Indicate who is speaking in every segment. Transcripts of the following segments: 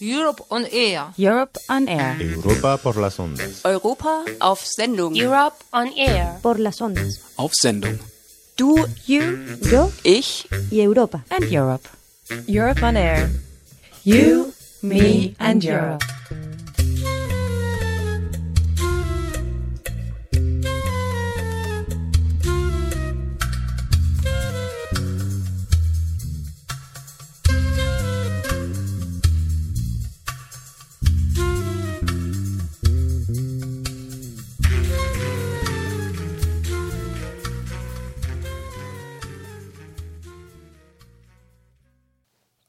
Speaker 1: Europe on Air.
Speaker 2: Europe on Air.
Speaker 3: Europa por las ondas.
Speaker 4: Europa auf Sendung.
Speaker 5: Europe on Air.
Speaker 2: Por las ondas.
Speaker 6: Auf Sendung.
Speaker 4: Du,
Speaker 2: You, yo
Speaker 4: ich,
Speaker 2: y Europa.
Speaker 7: and Europe. Europe on Air. You, me, and Europe.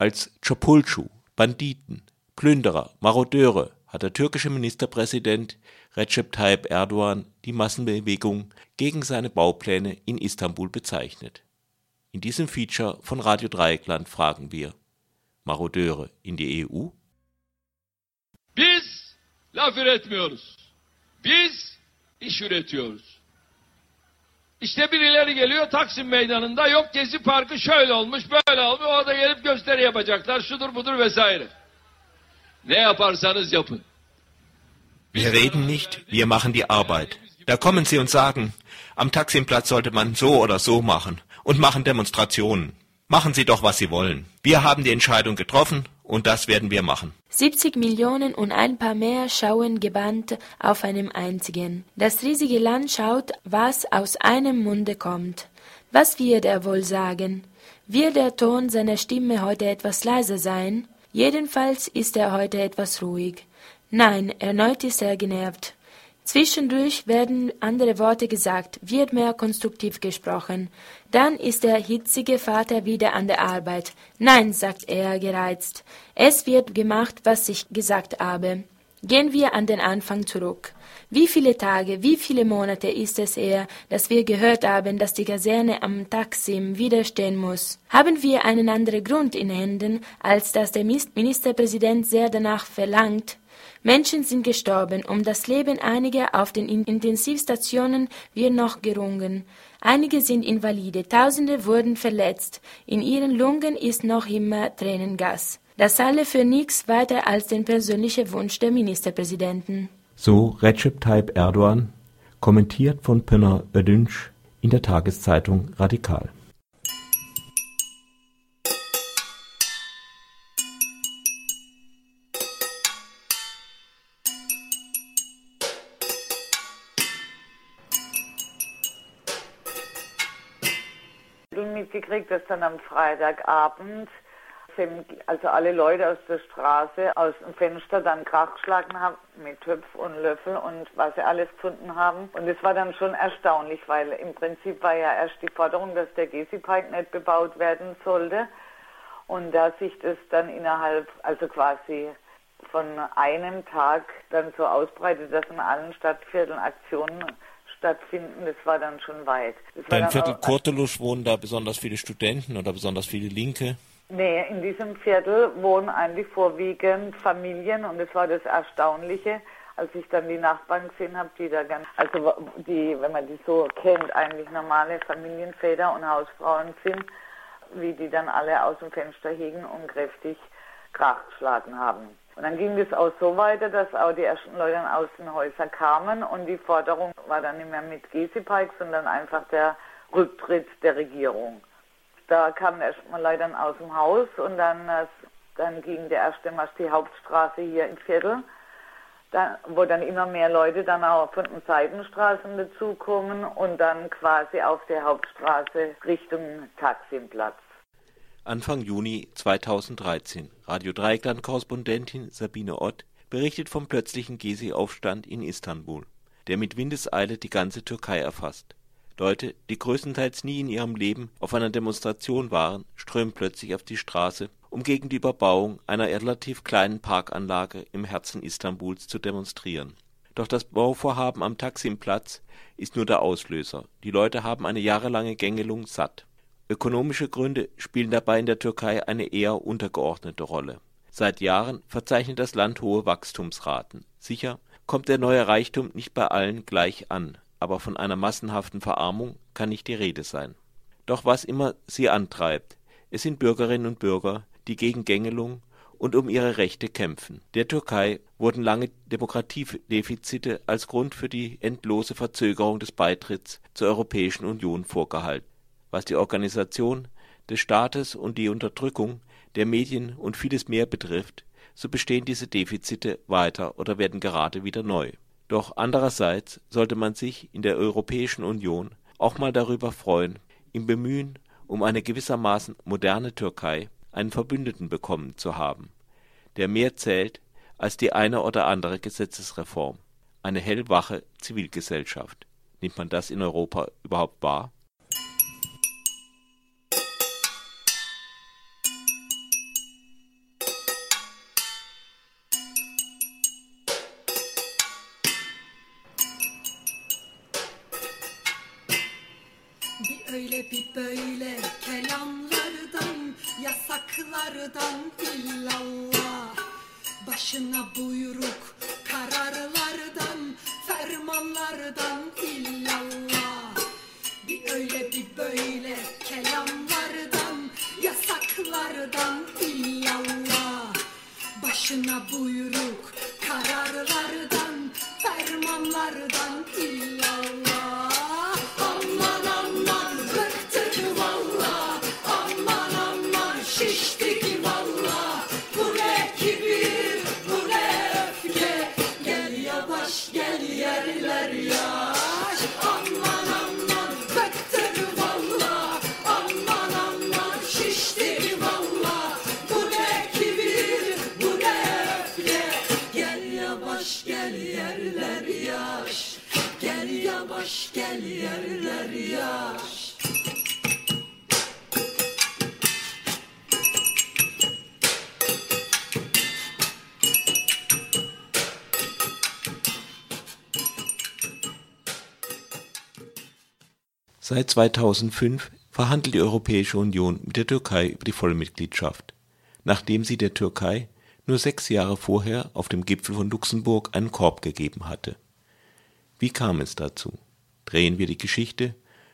Speaker 8: Als Çapulcu, Banditen, Plünderer, Marodeure hat der türkische Ministerpräsident Recep Tayyip Erdogan die Massenbewegung gegen seine Baupläne in Istanbul bezeichnet. In diesem Feature von Radio Dreieckland fragen wir: Marodeure in die EU?
Speaker 9: Biz laf üretmiyoruz. Biz iş üretiyoruz. İşte birileri geliyor Taksim Meydanı'nda yok Gezi Parkı şöyle olmuş böyle olmuş o da gelip gösteri yapacaklar şudur budur vesaire. Ne yaparsanız yapın.
Speaker 8: Wir reden nicht, wir machen die Arbeit. Da kommen sie und sagen, am Taksimplatz sollte man so oder so machen und machen Demonstrationen. Machen Sie doch, was Sie wollen. Wir haben die Entscheidung getroffen und das werden wir machen.
Speaker 10: 70 Millionen und ein paar mehr schauen gebannt auf einem einzigen. Das riesige Land schaut, was aus einem Munde kommt. Was wird er wohl sagen? Wird der Ton seiner Stimme heute etwas leiser sein? Jedenfalls ist er heute etwas ruhig. Nein, erneut ist er genervt. Zwischendurch werden andere Worte gesagt, wird mehr konstruktiv gesprochen. Dann ist der hitzige Vater wieder an der Arbeit. Nein, sagt er gereizt. Es wird gemacht, was ich gesagt habe. Gehen wir an den Anfang zurück. Wie viele Tage, wie viele Monate ist es her, dass wir gehört haben, dass die Kaserne am Taksim widerstehen muss? Haben wir einen anderen Grund in Händen, als dass der Ministerpräsident sehr danach verlangt? Menschen sind gestorben, um das Leben einiger auf den Intensivstationen wird noch gerungen. Einige sind Invalide, Tausende wurden verletzt. In ihren Lungen ist noch immer Tränengas. Das alle für nichts weiter als den persönlichen Wunsch der Ministerpräsidenten.
Speaker 8: So Recep Tayyip Erdogan, kommentiert von Pınar Ödünç in der Tageszeitung Radikal.
Speaker 11: Mitgekriegt, dass dann am Freitagabend also alle Leute aus der Straße aus dem Fenster dann Krach geschlagen haben mit Töpf und Löffel und was sie alles gefunden haben. Und es war dann schon erstaunlich, weil im Prinzip war ja erst die Forderung, dass der Gezi-Pike nicht bebaut werden sollte. Und da sich das dann innerhalb, also quasi von einem Tag dann so ausbreitet, dass in allen Stadtvierteln Aktionen stattfinden, das war dann schon weit. Das dann
Speaker 8: Viertel Kurtulusch wohnen da besonders viele Studenten oder besonders viele Linke.
Speaker 11: Nee, in diesem Viertel wohnen eigentlich vorwiegend Familien und das war das Erstaunliche, als ich dann die Nachbarn gesehen habe, die da ganz, also die, wenn man die so kennt, eigentlich normale Familienväter und Hausfrauen sind, wie die dann alle aus dem Fenster hingen und kräftig Krach geschlagen haben. Und dann ging es auch so weiter, dass auch die ersten Leute aus den Häusern kamen und die Forderung war dann nicht mehr mit Gezi-Pike, sondern einfach der Rücktritt der Regierung. Da kamen erstmal Leute dann aus dem Haus und dann, äh, dann ging der erste Marsch die Hauptstraße hier im Viertel, wo dann immer mehr Leute dann auch von den Seitenstraßen dazukommen und dann quasi auf der Hauptstraße Richtung Taksimplatz.
Speaker 8: Anfang Juni 2013. Radio Dreieckland-Korrespondentin Sabine Ott berichtet vom plötzlichen Gezi-Aufstand in Istanbul, der mit Windeseile die ganze Türkei erfasst. Leute, die größtenteils nie in ihrem Leben auf einer Demonstration waren, strömen plötzlich auf die Straße, um gegen die Überbauung einer relativ kleinen Parkanlage im Herzen Istanbuls zu demonstrieren. Doch das Bauvorhaben am Taksimplatz ist nur der Auslöser. Die Leute haben eine jahrelange Gängelung satt. Ökonomische Gründe spielen dabei in der Türkei eine eher untergeordnete Rolle. Seit Jahren verzeichnet das Land hohe Wachstumsraten. Sicher kommt der neue Reichtum nicht bei allen gleich an, aber von einer massenhaften Verarmung kann nicht die Rede sein. Doch was immer sie antreibt, es sind Bürgerinnen und Bürger, die gegen Gängelung und um ihre Rechte kämpfen. Der Türkei wurden lange Demokratiedefizite als Grund für die endlose Verzögerung des Beitritts zur Europäischen Union vorgehalten. Was die Organisation des Staates und die Unterdrückung der Medien und vieles mehr betrifft, so bestehen diese Defizite weiter oder werden gerade wieder neu. Doch andererseits sollte man sich in der Europäischen Union auch mal darüber freuen, im Bemühen um eine gewissermaßen moderne Türkei einen Verbündeten bekommen zu haben, der mehr zählt als die eine oder andere Gesetzesreform, eine hellwache Zivilgesellschaft. Nimmt man das in Europa überhaupt wahr?
Speaker 1: Bir böyle kelamlardan Yasaklardan illallah. Başına buyruk kararlardan Fermanlardan illallah. Bir öyle bir böyle kelamlardan Yasaklardan illallah. Başına buyruk kararlardan Fermanlardan illallah
Speaker 8: Seit 2005 verhandelt die Europäische Union mit der Türkei über die Vollmitgliedschaft, nachdem sie der Türkei nur sechs Jahre vorher auf dem Gipfel von Luxemburg einen Korb gegeben hatte. Wie kam es dazu? Drehen wir die Geschichte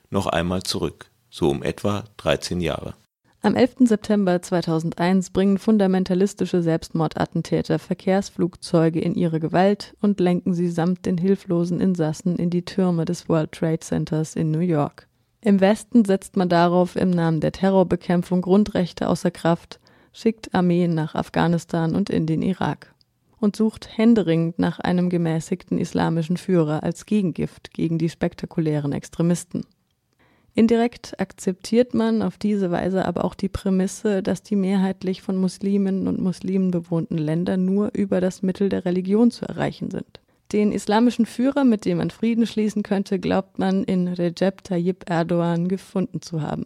Speaker 8: noch einmal zurück, so um etwa 13 Jahre.
Speaker 2: Am 11. September 2001 bringen fundamentalistische Selbstmordattentäter Verkehrsflugzeuge in ihre Gewalt und lenken sie samt den hilflosen Insassen in die Türme des World Trade Centers in New York. Im Westen setzt man darauf im Namen der Terrorbekämpfung Grundrechte außer Kraft, schickt Armeen nach Afghanistan und in den Irak und sucht händeringend nach einem gemäßigten islamischen Führer als Gegengift gegen die spektakulären Extremisten. Indirekt akzeptiert man auf diese Weise aber auch die Prämisse, dass die mehrheitlich von Musliminnen und Muslimen bewohnten Länder nur über das Mittel der Religion zu erreichen sind. Den islamischen Führer, mit dem man Frieden schließen könnte, glaubt man in Recep Tayyip Erdogan gefunden zu haben.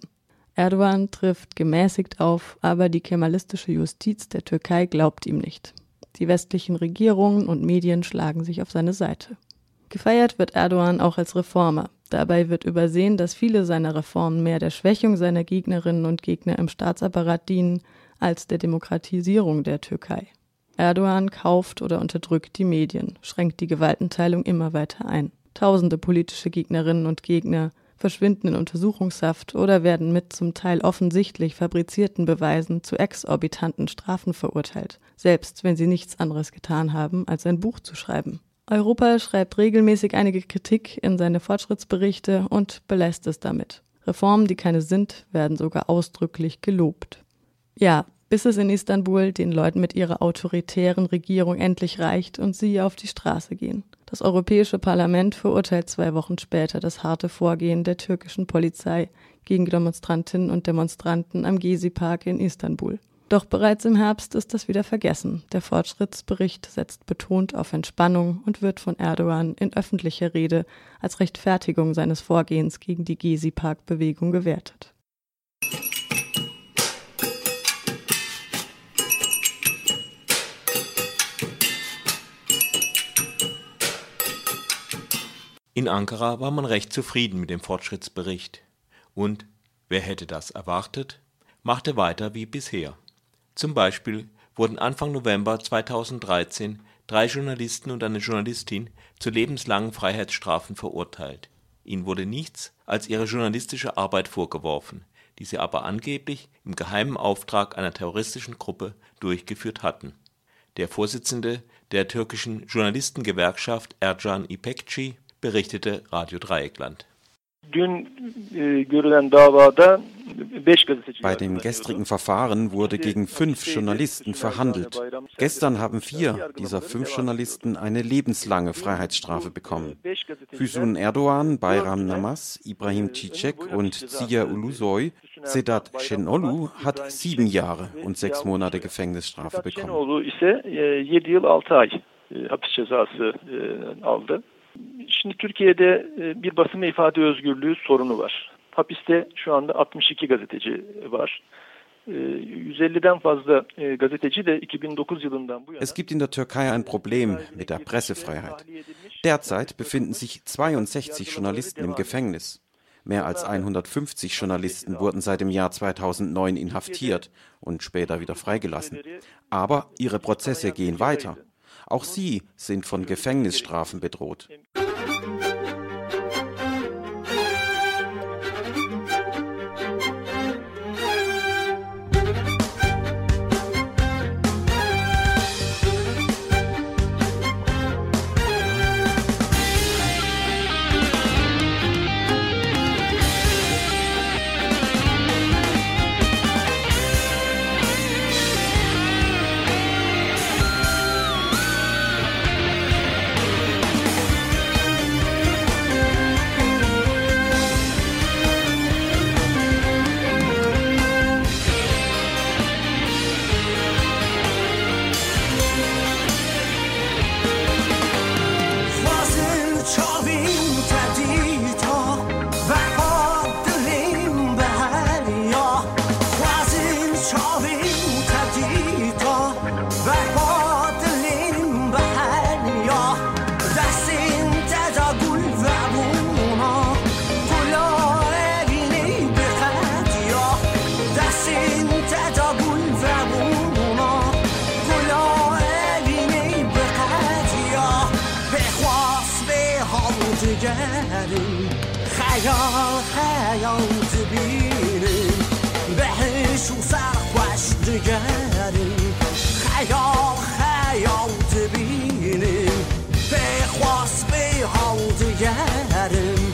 Speaker 2: Erdogan trifft gemäßigt auf, aber die kemalistische Justiz der Türkei glaubt ihm nicht. Die westlichen Regierungen und Medien schlagen sich auf seine Seite. Gefeiert wird Erdogan auch als Reformer. Dabei wird übersehen, dass viele seiner Reformen mehr der Schwächung seiner Gegnerinnen und Gegner im Staatsapparat dienen, als der Demokratisierung der Türkei. Erdogan kauft oder unterdrückt die Medien, schränkt die Gewaltenteilung immer weiter ein. Tausende politische Gegnerinnen und Gegner verschwinden in Untersuchungshaft oder werden mit zum Teil offensichtlich fabrizierten Beweisen zu exorbitanten Strafen verurteilt, selbst wenn sie nichts anderes getan haben, als ein Buch zu schreiben. Europa schreibt regelmäßig einige Kritik in seine Fortschrittsberichte und belässt es damit. Reformen, die keine sind, werden sogar ausdrücklich gelobt. Ja, bis es in Istanbul den Leuten mit ihrer autoritären Regierung endlich reicht und sie auf die Straße gehen. Das Europäische Parlament verurteilt zwei Wochen später das harte Vorgehen der türkischen Polizei gegen Demonstrantinnen und Demonstranten am Gezi-Park in Istanbul. Doch bereits im Herbst ist das wieder vergessen. Der Fortschrittsbericht setzt betont auf Entspannung und wird von Erdogan in öffentlicher Rede als Rechtfertigung seines Vorgehens gegen die Gezi-Park-Bewegung gewertet.
Speaker 8: In Ankara war man recht zufrieden mit dem Fortschrittsbericht und, wer hätte das erwartet, machte weiter wie bisher. Zum Beispiel wurden Anfang November 2013 drei Journalisten und eine Journalistin zu lebenslangen Freiheitsstrafen verurteilt. Ihnen wurde nichts als ihre journalistische Arbeit vorgeworfen, die sie aber angeblich im geheimen Auftrag einer terroristischen Gruppe durchgeführt hatten. Der Vorsitzende der türkischen Journalistengewerkschaft Ercan İpekçi berichtete Radio Dreieckland.
Speaker 5: E, Bei dem gestrigen Verfahren wurde gegen fünf Journalisten verhandelt. Gestern haben vier dieser fünf Journalisten eine lebenslange Freiheitsstrafe bekommen. Füsun Erdogan, Bayram Namaz, Ibrahim Cicek und Zia Ulusoy, Sedat Şenolu hat sieben Jahre und sechs Monate Gefängnisstrafe bekommen.
Speaker 6: Şimdi Türkiye'de e, bir basın ve ifade özgürlüğü sorunu var. Hapiste şu anda 62 gazeteci var. 150'den e, e, gazeteci de 2009 yılından bu yana
Speaker 5: Es gibt in der Türkei ein Problem mit der Pressefreiheit. Derzeit befinden sich 62 Journalisten im Gefängnis. Mehr als 150 Journalisten wurden seit dem Jahr 2009 inhaftiert und später wieder freigelassen. Aber ihre Prozesse gehen weiter. Auch sie sind von Gefängnisstrafen bedroht.
Speaker 12: خیال خیال ببینیم بهش و سرخوش دگریم خیال خیال ببینیم به خواست به حال دگریم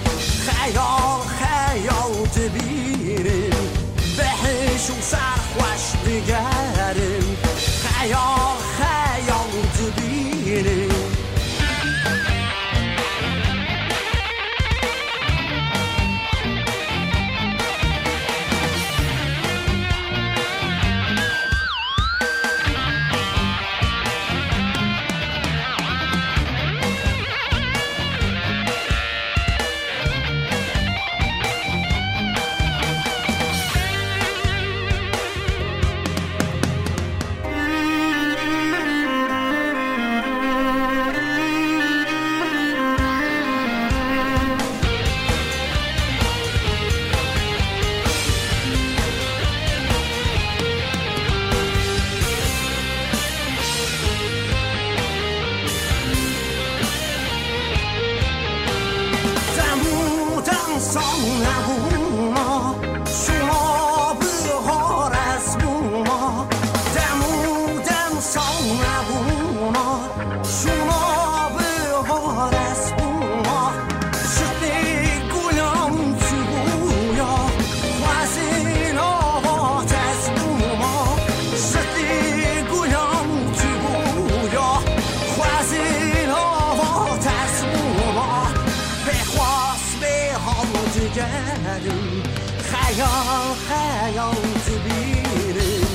Speaker 12: خیال خیال ببینیم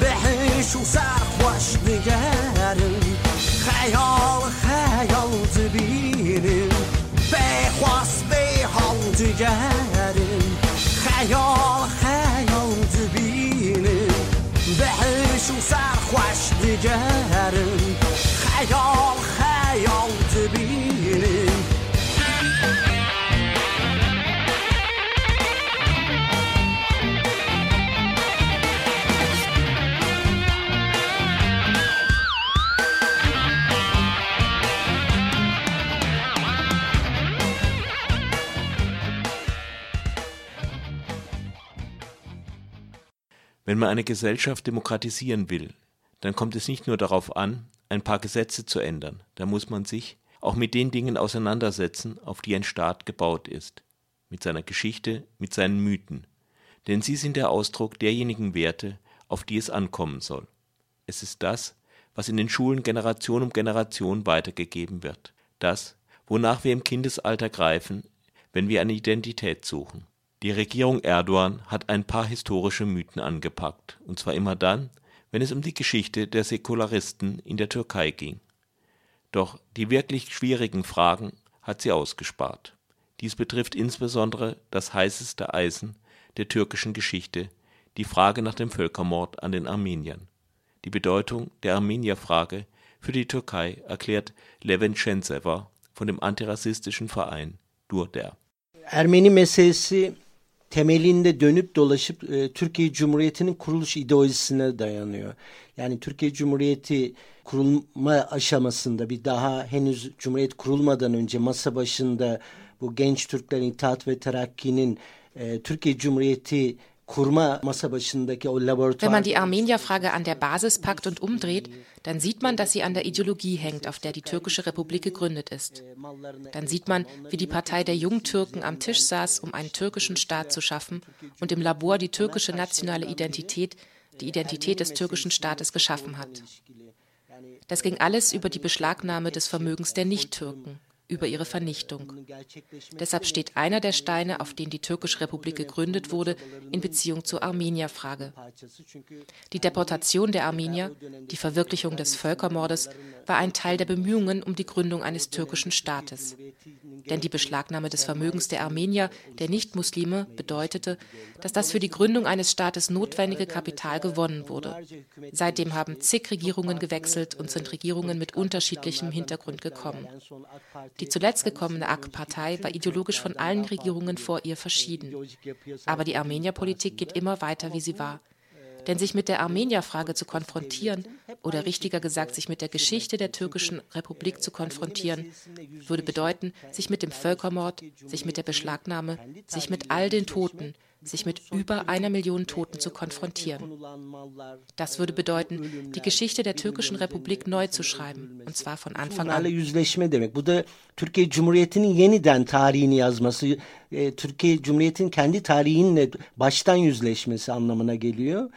Speaker 12: بهش و سرخوش بگریم خیال خیال ببینیم بخواست به حال دگریم خیال خیال ببینیم بهش و
Speaker 8: Wenn man eine Gesellschaft demokratisieren will, dann kommt es nicht nur darauf an, ein paar Gesetze zu ändern, da muss man sich auch mit den Dingen auseinandersetzen, auf die ein Staat gebaut ist, mit seiner Geschichte, mit seinen Mythen, denn sie sind der Ausdruck derjenigen Werte, auf die es ankommen soll. Es ist das, was in den Schulen Generation um Generation weitergegeben wird, das, wonach wir im Kindesalter greifen, wenn wir eine Identität suchen. Die Regierung Erdogan hat ein paar historische Mythen angepackt, und zwar immer dann, wenn es um die Geschichte der Säkularisten in der Türkei ging. Doch die wirklich schwierigen Fragen hat sie ausgespart. Dies betrifft insbesondere das heißeste Eisen der türkischen Geschichte, die Frage nach dem Völkermord an den Armeniern. Die Bedeutung der Armenierfrage für die Türkei erklärt Levent Şensever von dem antirassistischen Verein Durder.
Speaker 13: Ermeni meselesi temelinde dönüp dolaşıp e, Türkiye Cumhuriyeti'nin kuruluş ideolojisine dayanıyor. Yani Türkiye Cumhuriyeti kurulma aşamasında bir daha henüz Cumhuriyet kurulmadan önce masa başında bu genç Türklerin İttihat ve Terakki'nin e, Türkiye Cumhuriyeti
Speaker 14: Wenn man die Armenierfrage an der Basis packt und umdreht, dann sieht man, dass sie an der Ideologie hängt, auf der die türkische Republik gegründet ist. Dann sieht man, wie die Partei der Jungtürken am Tisch saß, um einen türkischen Staat zu schaffen und im Labor die türkische nationale Identität, die Identität des türkischen Staates geschaffen hat. Das ging alles über die Beschlagnahme des Vermögens der Nicht-Türken über ihre Vernichtung. Deshalb steht einer der Steine, auf denen die türkische Republik gegründet wurde, in Beziehung zur Armenierfrage. Die Deportation der Armenier, die Verwirklichung des Völkermordes, war ein Teil der Bemühungen um die Gründung eines türkischen Staates. Denn die Beschlagnahme des Vermögens der Armenier, der Nichtmuslime, bedeutete, dass das für die Gründung eines Staates notwendige Kapital gewonnen wurde. Seitdem haben zig Regierungen gewechselt und sind Regierungen mit unterschiedlichem Hintergrund gekommen. Die zuletzt gekommene AK-Partei war ideologisch von allen Regierungen vor ihr verschieden. Aber die Armenierpolitik geht immer weiter, wie sie war. Denn sich mit der Armenierfrage zu konfrontieren, oder richtiger gesagt, sich mit der Geschichte der türkischen Republik zu konfrontieren, würde bedeuten, sich mit dem Völkermord, sich mit der Beschlagnahme, sich mit all den Toten, sich mit über einer Million Toten zu konfrontieren. Das würde bedeuten, die Geschichte der türkischen Republik neu zu schreiben, und zwar von Anfang an.
Speaker 13: e, Türkiye Cumhuriyeti'nin kendi tarihinle baştan yüzleşmesi anlamına geliyor.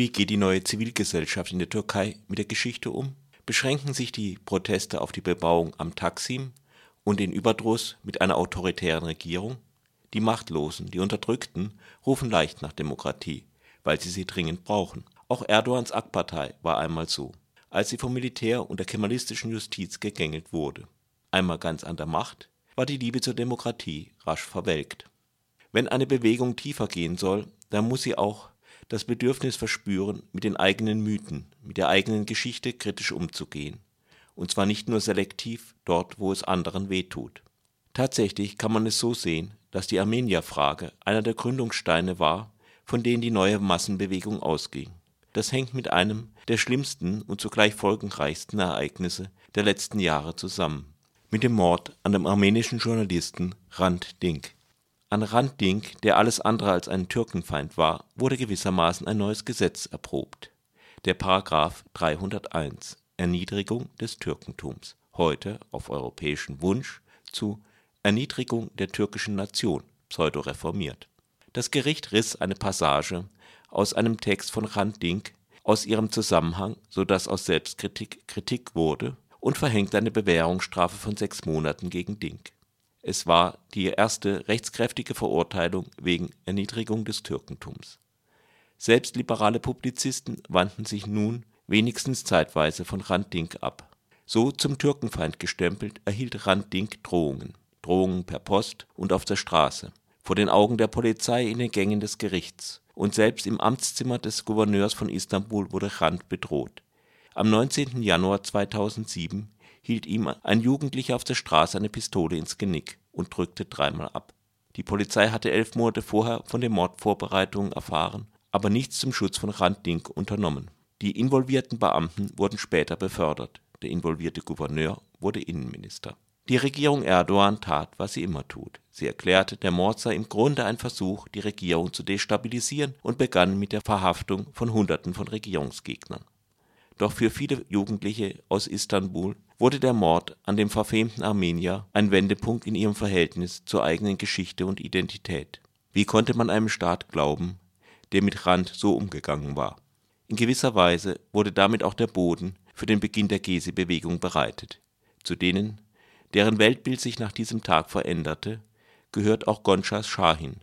Speaker 8: Wie geht die neue Zivilgesellschaft in der Türkei mit der Geschichte um? Beschränken sich die Proteste auf die Bebauung am Taksim und den Überdruss mit einer autoritären Regierung? Die Machtlosen, die Unterdrückten rufen leicht nach Demokratie, weil sie sie dringend brauchen. Auch Erdogans AK-Partei war einmal so, als sie vom Militär und der kemalistischen Justiz gegängelt wurde. Einmal ganz an der Macht, war die Liebe zur Demokratie rasch verwelkt. Wenn eine Bewegung tiefer gehen soll, dann muss sie auch das Bedürfnis verspüren, mit den eigenen Mythen, mit der eigenen Geschichte kritisch umzugehen. Und zwar nicht nur selektiv dort, wo es anderen wehtut. Tatsächlich kann man es so sehen, dass die Armenierfrage einer der Gründungssteine war, von denen die neue Massenbewegung ausging. Das hängt mit einem der schlimmsten und zugleich folgenreichsten Ereignisse der letzten Jahre zusammen, mit dem Mord an dem armenischen Journalisten Rand Dink. An Dink, der alles andere als ein Türkenfeind war, wurde gewissermaßen ein neues Gesetz erprobt. Der Paragraph 301 Erniedrigung des Türkentums, heute auf europäischen Wunsch zu Erniedrigung der türkischen Nation, pseudo-reformiert. Das Gericht riss eine Passage aus einem Text von Dink aus ihrem Zusammenhang, sodass aus Selbstkritik Kritik wurde und verhängte eine Bewährungsstrafe von sechs Monaten gegen Dink. Es war die erste rechtskräftige Verurteilung wegen Erniedrigung des Türkentums. Selbst liberale Publizisten wandten sich nun wenigstens zeitweise von Rand Dink ab. So zum Türkenfeind gestempelt erhielt Rand Dink Drohungen. Drohungen per Post und auf der Straße, vor den Augen der Polizei in den Gängen des Gerichts und selbst im Amtszimmer des Gouverneurs von Istanbul wurde Rand bedroht. Am 19. Januar 2007 hielt ihm ein Jugendlicher auf der Straße eine Pistole ins Genick und drückte dreimal ab. Die Polizei hatte elf Monate vorher von den Mordvorbereitungen erfahren, aber nichts zum Schutz von Rand Dink unternommen. Die involvierten Beamten wurden später befördert. Der involvierte Gouverneur wurde Innenminister. Die Regierung Erdogan tat, was sie immer tut. Sie erklärte, der Mord sei im Grunde ein Versuch, die Regierung zu destabilisieren und begann mit der Verhaftung von Hunderten von Regierungsgegnern. Doch für viele Jugendliche aus Istanbul wurde der Mord an dem verfemten Armenier ein Wendepunkt in ihrem Verhältnis zur eigenen Geschichte und Identität. Wie konnte man einem Staat glauben, der mit Rand so umgegangen war? In gewisser Weise wurde damit auch der Boden für den Beginn der Gezi-Bewegung bereitet. Zu denen, deren Weltbild sich nach diesem Tag veränderte, gehört auch Gonchas Shahin,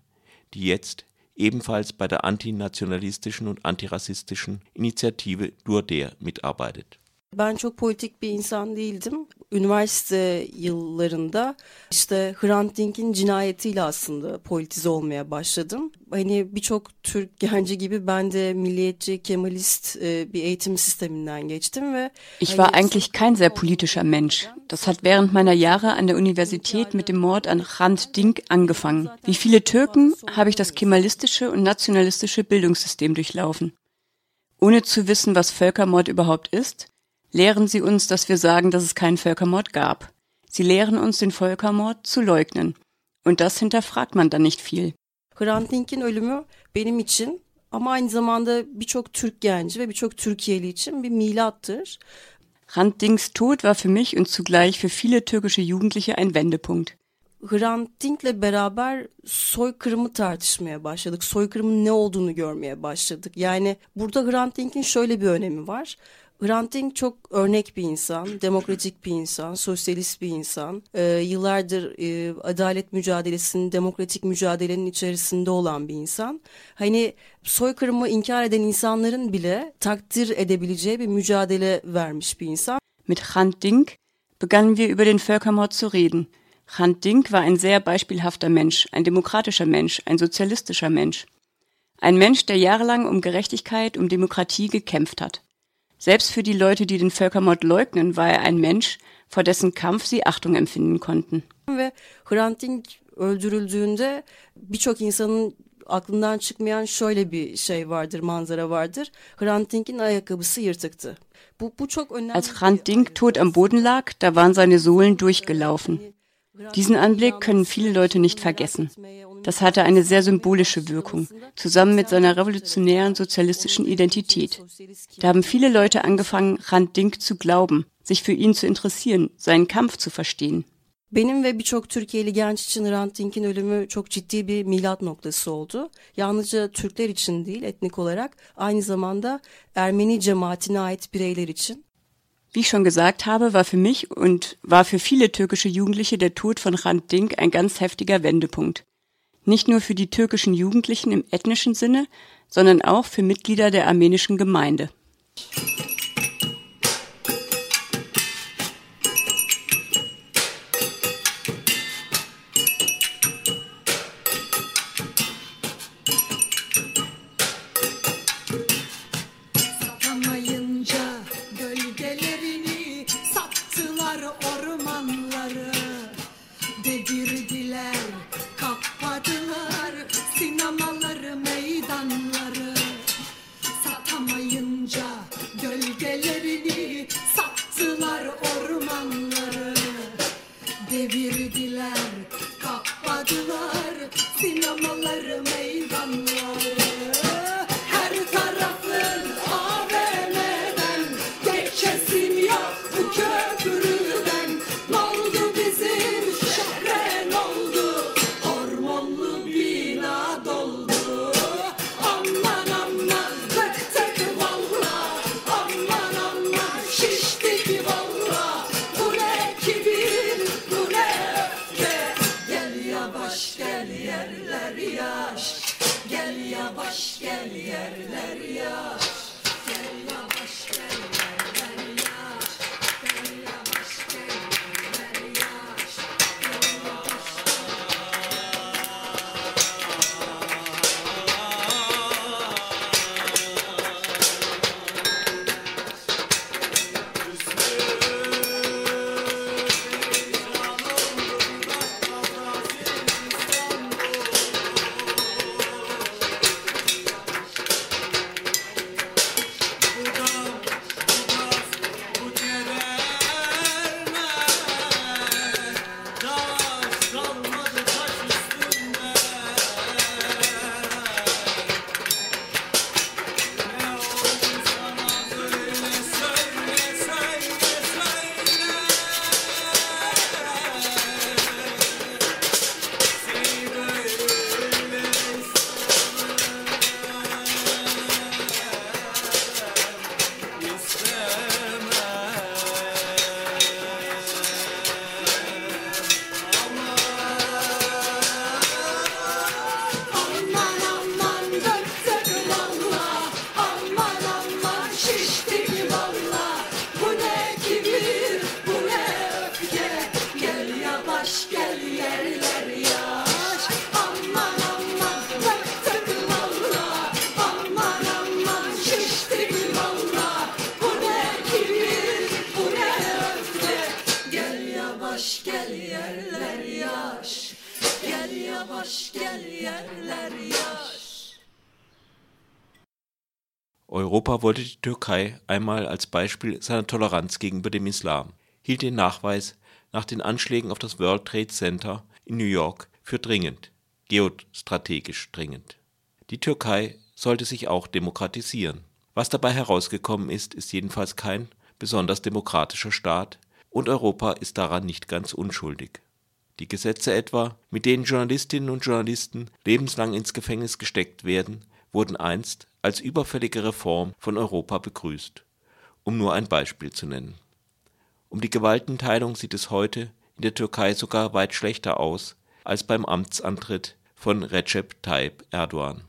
Speaker 8: die jetzt ebenfalls bei der antinationalistischen und antirassistischen Initiative Durder mitarbeitet.
Speaker 15: Ben çok politik bir insan değildim. Üniversite yıllarında işte Hrant Dink'in cinayetiyle aslında politize olmaya başladım. Hani birçok Türk genci gibi ben de milliyetçi, kemalist bir eğitim sisteminden geçtim ve
Speaker 16: Ich war eigentlich kein sehr politischer Mensch. Das hat während meiner Jahre an der Universität mit dem Mord an Hrant Dink angefangen. Wie viele Türken habe ich das kemalistische und nationalistische Bildungssystem durchlaufen. Ohne zu wissen, was Völkermord überhaupt ist, lehren sie uns, dass wir sagen, dass es keinen Völkermord gab. Sie lehren uns, den Völkermord zu leugnen. Und das hinterfragt man dann nicht viel.
Speaker 15: Hrant Dink'in ölümü benim için ama aynı zamanda birçok Türk genci ve birçok Türkiye'li için bir milattır.
Speaker 16: Hrant Dinks Tod war für mich und zugleich für viele türkische Jugendliche ein Wendepunkt.
Speaker 15: Hrant Dink'le beraber soykırımı tartışmaya başladık. Soykırımın ne olduğunu görmeye başladık. Yani burada Hrant Dink'in şöyle bir önemi var. Hrant Dink çok örnek bir insan, demokratik bir insan, sosyalist bir insan. Ee, yıllardır e, adalet mücadelesinin, demokratik mücadelenin içerisinde olan bir insan. Hani soykırımı inkar eden insanların bile takdir edebileceği bir mücadele vermiş bir insan.
Speaker 16: Mit Hrant Dink begannen wir über den Völkermord zu reden. Hrant Dink war ein sehr beispielhafter Mensch, ein demokratischer Mensch, ein sozialistischer Mensch. Ein Mensch, der jahrelang um Gerechtigkeit, um Demokratie gekämpft hat. Selbst für die Leute, die den Völkermord leugnen, war er ein Mensch, vor dessen Kampf sie Achtung empfinden konnten.
Speaker 15: Ve Hrant Dink öldürüldüğünde birçok insanın aklından çıkmayan şöyle bir şey vardır, manzara vardır. Hrant Dink'in ayakkabısı yırtıktı. Bu, bu çok önemli.
Speaker 16: Als Hrant Dink tot am Boden lag, da waren seine Sohlen durchgelaufen. Diesen Anblick können viele Leute nicht vergessen. Das hatte eine sehr symbolische Wirkung, zusammen mit seiner revolutionären sozialistischen Identität. Da haben viele Leute angefangen, Rand Dink zu glauben, sich für ihn zu interessieren, seinen Kampf zu verstehen.
Speaker 15: Benim ve birçok Türkiye'li genç için Hrant Dink'in ölümü çok ciddi bir milat noktası oldu. Yalnızca Türkler için değil etnik olarak aynı zamanda Ermeni cemaatine ait bireyler için.
Speaker 16: Wie ich schon gesagt habe, war für mich und war für viele türkische Jugendliche der Tod von Hrant Dink ein ganz heftiger Wendepunkt. Nicht nur für die türkischen Jugendlichen im ethnischen Sinne, sondern auch für Mitglieder der armenischen Gemeinde.
Speaker 8: Europa wollte die Türkei einmal als Beispiel seiner Toleranz gegenüber dem Islam, hielt den Nachweis nach den Anschlägen auf das World Trade Center in New York für dringend, geostrategisch dringend. Die Türkei sollte sich auch demokratisieren. Was dabei herausgekommen ist, ist jedenfalls kein besonders demokratischer Staat, und Europa ist daran nicht ganz unschuldig. Die Gesetze etwa, mit denen Journalistinnen und Journalisten lebenslang ins Gefängnis gesteckt werden, wurden einst als überfällige Reform von Europa begrüßt, um nur ein Beispiel zu nennen. Um die Gewaltenteilung sieht es heute in der Türkei sogar weit schlechter aus als beim Amtsantritt von Recep Tayyip Erdogan.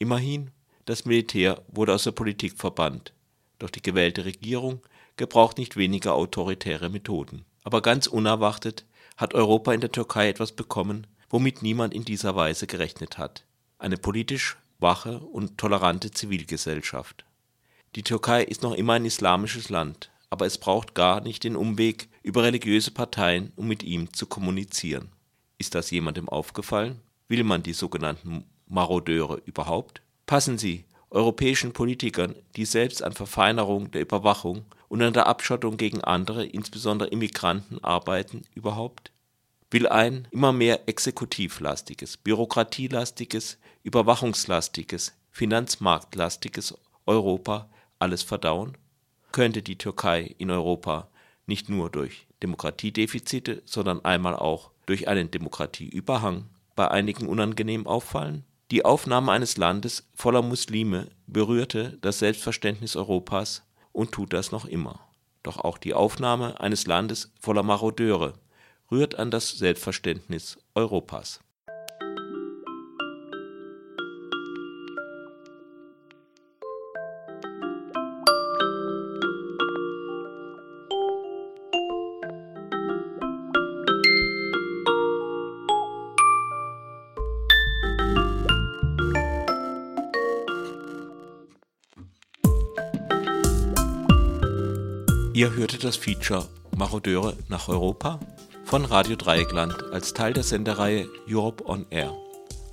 Speaker 8: Immerhin, das Militär wurde aus der Politik verbannt, doch die gewählte Regierung gebraucht nicht weniger autoritäre Methoden. Aber ganz unerwartet hat Europa in der Türkei etwas bekommen, womit niemand in dieser Weise gerechnet hat. Eine politisch wache und tolerante Zivilgesellschaft. Die Türkei ist noch immer ein islamisches Land, aber es braucht gar nicht den Umweg über religiöse Parteien, um mit ihm zu kommunizieren. Ist das jemandem aufgefallen? Will man die sogenannten Marodeure überhaupt? Passen sie europäischen Politikern, die selbst an Verfeinerung der Überwachung und an der Abschottung gegen andere, insbesondere Immigranten, arbeiten überhaupt? Will ein immer mehr exekutivlastiges, bürokratielastiges, überwachungslastiges, finanzmarktlastiges Europa alles verdauen? Könnte die Türkei in Europa nicht nur durch Demokratiedefizite, sondern einmal auch durch einen Demokratieüberhang bei einigen unangenehm auffallen? Die Aufnahme eines Landes voller Muslime berührte das Selbstverständnis Europas und tut das noch immer. Doch auch die Aufnahme eines Landes voller Marodeure rührt an das Selbstverständnis Europas. Ihr hörtet das Feature Marodeure nach Europa von Radio Dreieckland als Teil der Sendereihe Europe on Air.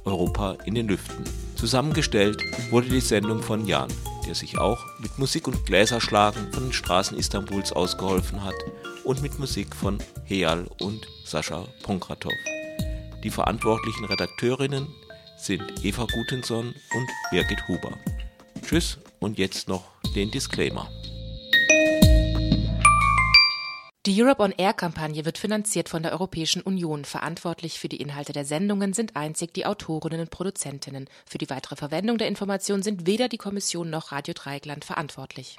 Speaker 8: Europa in den Lüften. Zusammengestellt wurde die Sendung von Jan, der sich auch mit Musik und Gläserschlagen von den Straßen Istanbuls ausgeholfen hat und mit Musik von Heal und Sascha Ponkratov. Die verantwortlichen Redakteurinnen sind Eva Gutenson und Birgit Huber. Tschüss und jetzt noch den Disclaimer.
Speaker 14: Die Europe on Air Kampagne wird finanziert von der Europäischen Union. Verantwortlich für die Inhalte der Sendungen sind einzig die Autorinnen und Produzentinnen. Für die weitere Verwendung der Informationen sind weder die Kommission noch Radio Dreieckland verantwortlich.